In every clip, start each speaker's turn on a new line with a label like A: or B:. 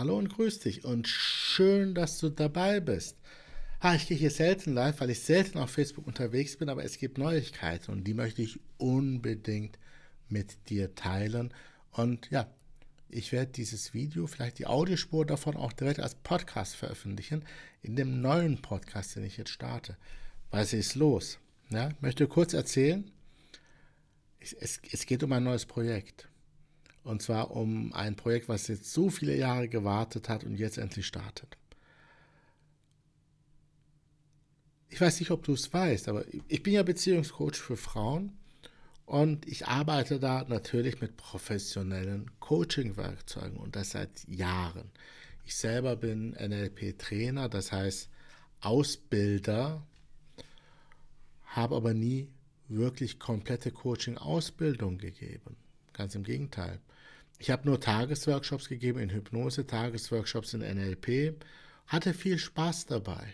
A: Hallo und grüß dich und schön, dass du dabei bist. Ha, ich gehe hier selten live, weil ich selten auf Facebook unterwegs bin, aber es gibt Neuigkeiten und die möchte ich unbedingt mit dir teilen. Und ja, ich werde dieses Video, vielleicht die Audiospur davon auch direkt als Podcast veröffentlichen, in dem neuen Podcast, den ich jetzt starte. Was ist los? Ja, möchte kurz erzählen. Es, es, es geht um ein neues Projekt. Und zwar um ein Projekt, was jetzt so viele Jahre gewartet hat und jetzt endlich startet. Ich weiß nicht, ob du es weißt, aber ich bin ja Beziehungscoach für Frauen und ich arbeite da natürlich mit professionellen Coaching-Werkzeugen und das seit Jahren. Ich selber bin NLP-Trainer, das heißt Ausbilder, habe aber nie wirklich komplette Coaching-Ausbildung gegeben. Ganz im Gegenteil. Ich habe nur Tagesworkshops gegeben in Hypnose, Tagesworkshops in NLP, hatte viel Spaß dabei.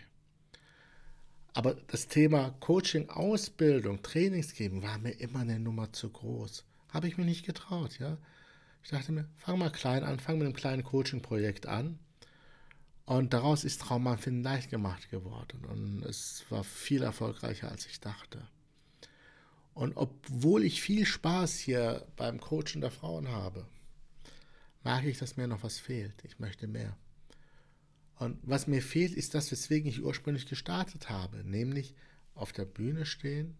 A: Aber das Thema Coaching, Ausbildung, Trainings geben war mir immer eine Nummer zu groß. Habe ich mir nicht getraut, ja. Ich dachte mir, fang mal klein an, fang mit einem kleinen Coaching-Projekt an. Und daraus ist Traumempfinden leicht gemacht geworden. Und es war viel erfolgreicher, als ich dachte. Und obwohl ich viel Spaß hier beim Coachen der Frauen habe, merke ich, dass mir noch was fehlt. Ich möchte mehr. Und was mir fehlt, ist das, weswegen ich ursprünglich gestartet habe, nämlich auf der Bühne stehen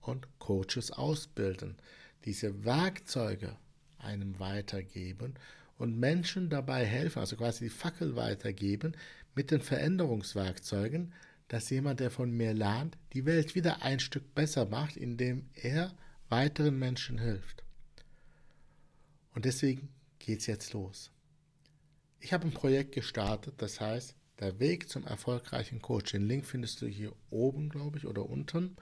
A: und Coaches ausbilden, diese Werkzeuge einem weitergeben und Menschen dabei helfen, also quasi die Fackel weitergeben mit den Veränderungswerkzeugen, dass jemand, der von mir lernt, die Welt wieder ein Stück besser macht, indem er weiteren Menschen hilft. Und deswegen geht es jetzt los. Ich habe ein Projekt gestartet, das heißt, der Weg zum erfolgreichen Coach. Den Link findest du hier oben, glaube ich, oder unten.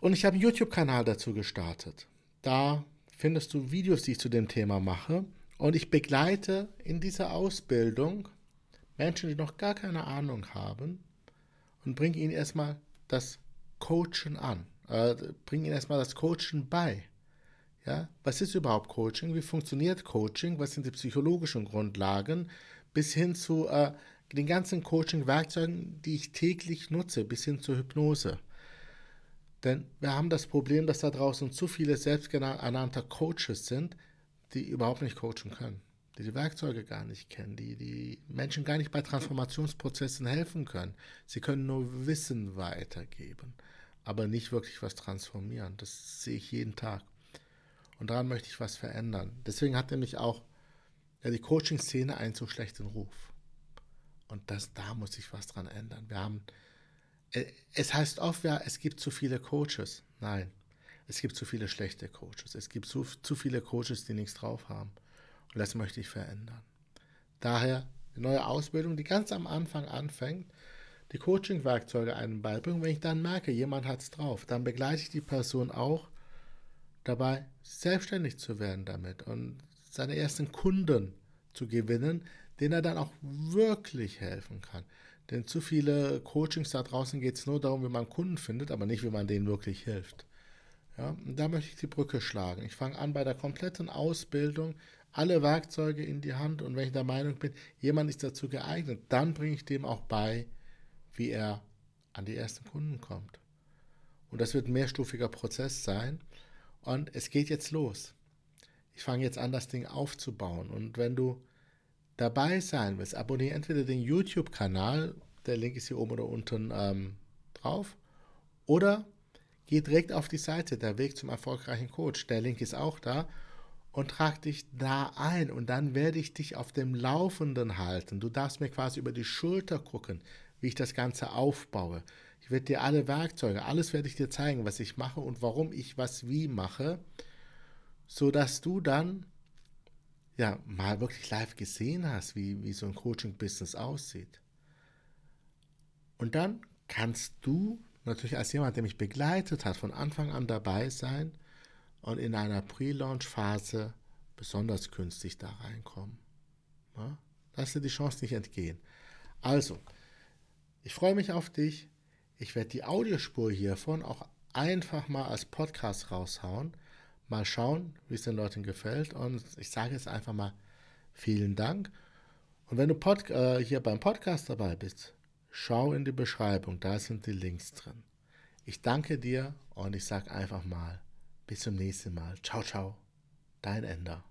A: Und ich habe einen YouTube-Kanal dazu gestartet. Da findest du Videos, die ich zu dem Thema mache. Und ich begleite in dieser Ausbildung Menschen, die noch gar keine Ahnung haben und bringe ihnen erstmal das Coachen an. Äh, bringe ihnen erstmal das Coachen bei. Ja, was ist überhaupt Coaching? Wie funktioniert Coaching? Was sind die psychologischen Grundlagen? Bis hin zu äh, den ganzen Coaching-Werkzeugen, die ich täglich nutze, bis hin zur Hypnose. Denn wir haben das Problem, dass da draußen zu viele selbsternannte Coaches sind, die überhaupt nicht coachen können die die Werkzeuge gar nicht kennen, die die Menschen gar nicht bei Transformationsprozessen helfen können. Sie können nur Wissen weitergeben, aber nicht wirklich was transformieren. Das sehe ich jeden Tag. Und daran möchte ich was verändern. Deswegen hat nämlich auch ja, die Coaching-Szene einen so schlechten Ruf. Und das, da muss sich was dran ändern. Wir haben, äh, es heißt oft, ja, es gibt zu viele Coaches. Nein, es gibt zu viele schlechte Coaches. Es gibt zu, zu viele Coaches, die nichts drauf haben. Und das möchte ich verändern. Daher eine neue Ausbildung, die ganz am Anfang anfängt, die Coaching-Werkzeuge einem beibringen. Wenn ich dann merke, jemand hat es drauf, dann begleite ich die Person auch dabei, selbstständig zu werden damit und seine ersten Kunden zu gewinnen, denen er dann auch wirklich helfen kann. Denn zu viele Coachings da draußen geht es nur darum, wie man Kunden findet, aber nicht, wie man denen wirklich hilft. Ja, da möchte ich die Brücke schlagen. Ich fange an bei der kompletten Ausbildung, alle Werkzeuge in die Hand und wenn ich der Meinung bin, jemand ist dazu geeignet, dann bringe ich dem auch bei, wie er an die ersten Kunden kommt. Und das wird ein mehrstufiger Prozess sein und es geht jetzt los. Ich fange jetzt an, das Ding aufzubauen und wenn du dabei sein willst, abonniere entweder den YouTube-Kanal, der Link ist hier oben oder unten ähm, drauf, oder Geh direkt auf die Seite, der Weg zum erfolgreichen Coach. Der Link ist auch da. Und trag dich da ein und dann werde ich dich auf dem Laufenden halten. Du darfst mir quasi über die Schulter gucken, wie ich das Ganze aufbaue. Ich werde dir alle Werkzeuge, alles werde ich dir zeigen, was ich mache und warum ich was wie mache, sodass du dann ja mal wirklich live gesehen hast, wie, wie so ein Coaching-Business aussieht. Und dann kannst du natürlich als jemand, der mich begleitet hat, von Anfang an dabei sein und in einer Pre-Launch-Phase besonders günstig da reinkommen. Ja? Lass dir die Chance nicht entgehen. Also, ich freue mich auf dich. Ich werde die Audiospur hiervon auch einfach mal als Podcast raushauen. Mal schauen, wie es den Leuten gefällt. Und ich sage jetzt einfach mal vielen Dank. Und wenn du Pod, äh, hier beim Podcast dabei bist, schau in die Beschreibung, da sind die Links drin. Ich danke dir und ich sage einfach mal, bis zum nächsten Mal. Ciao, ciao, dein Ender.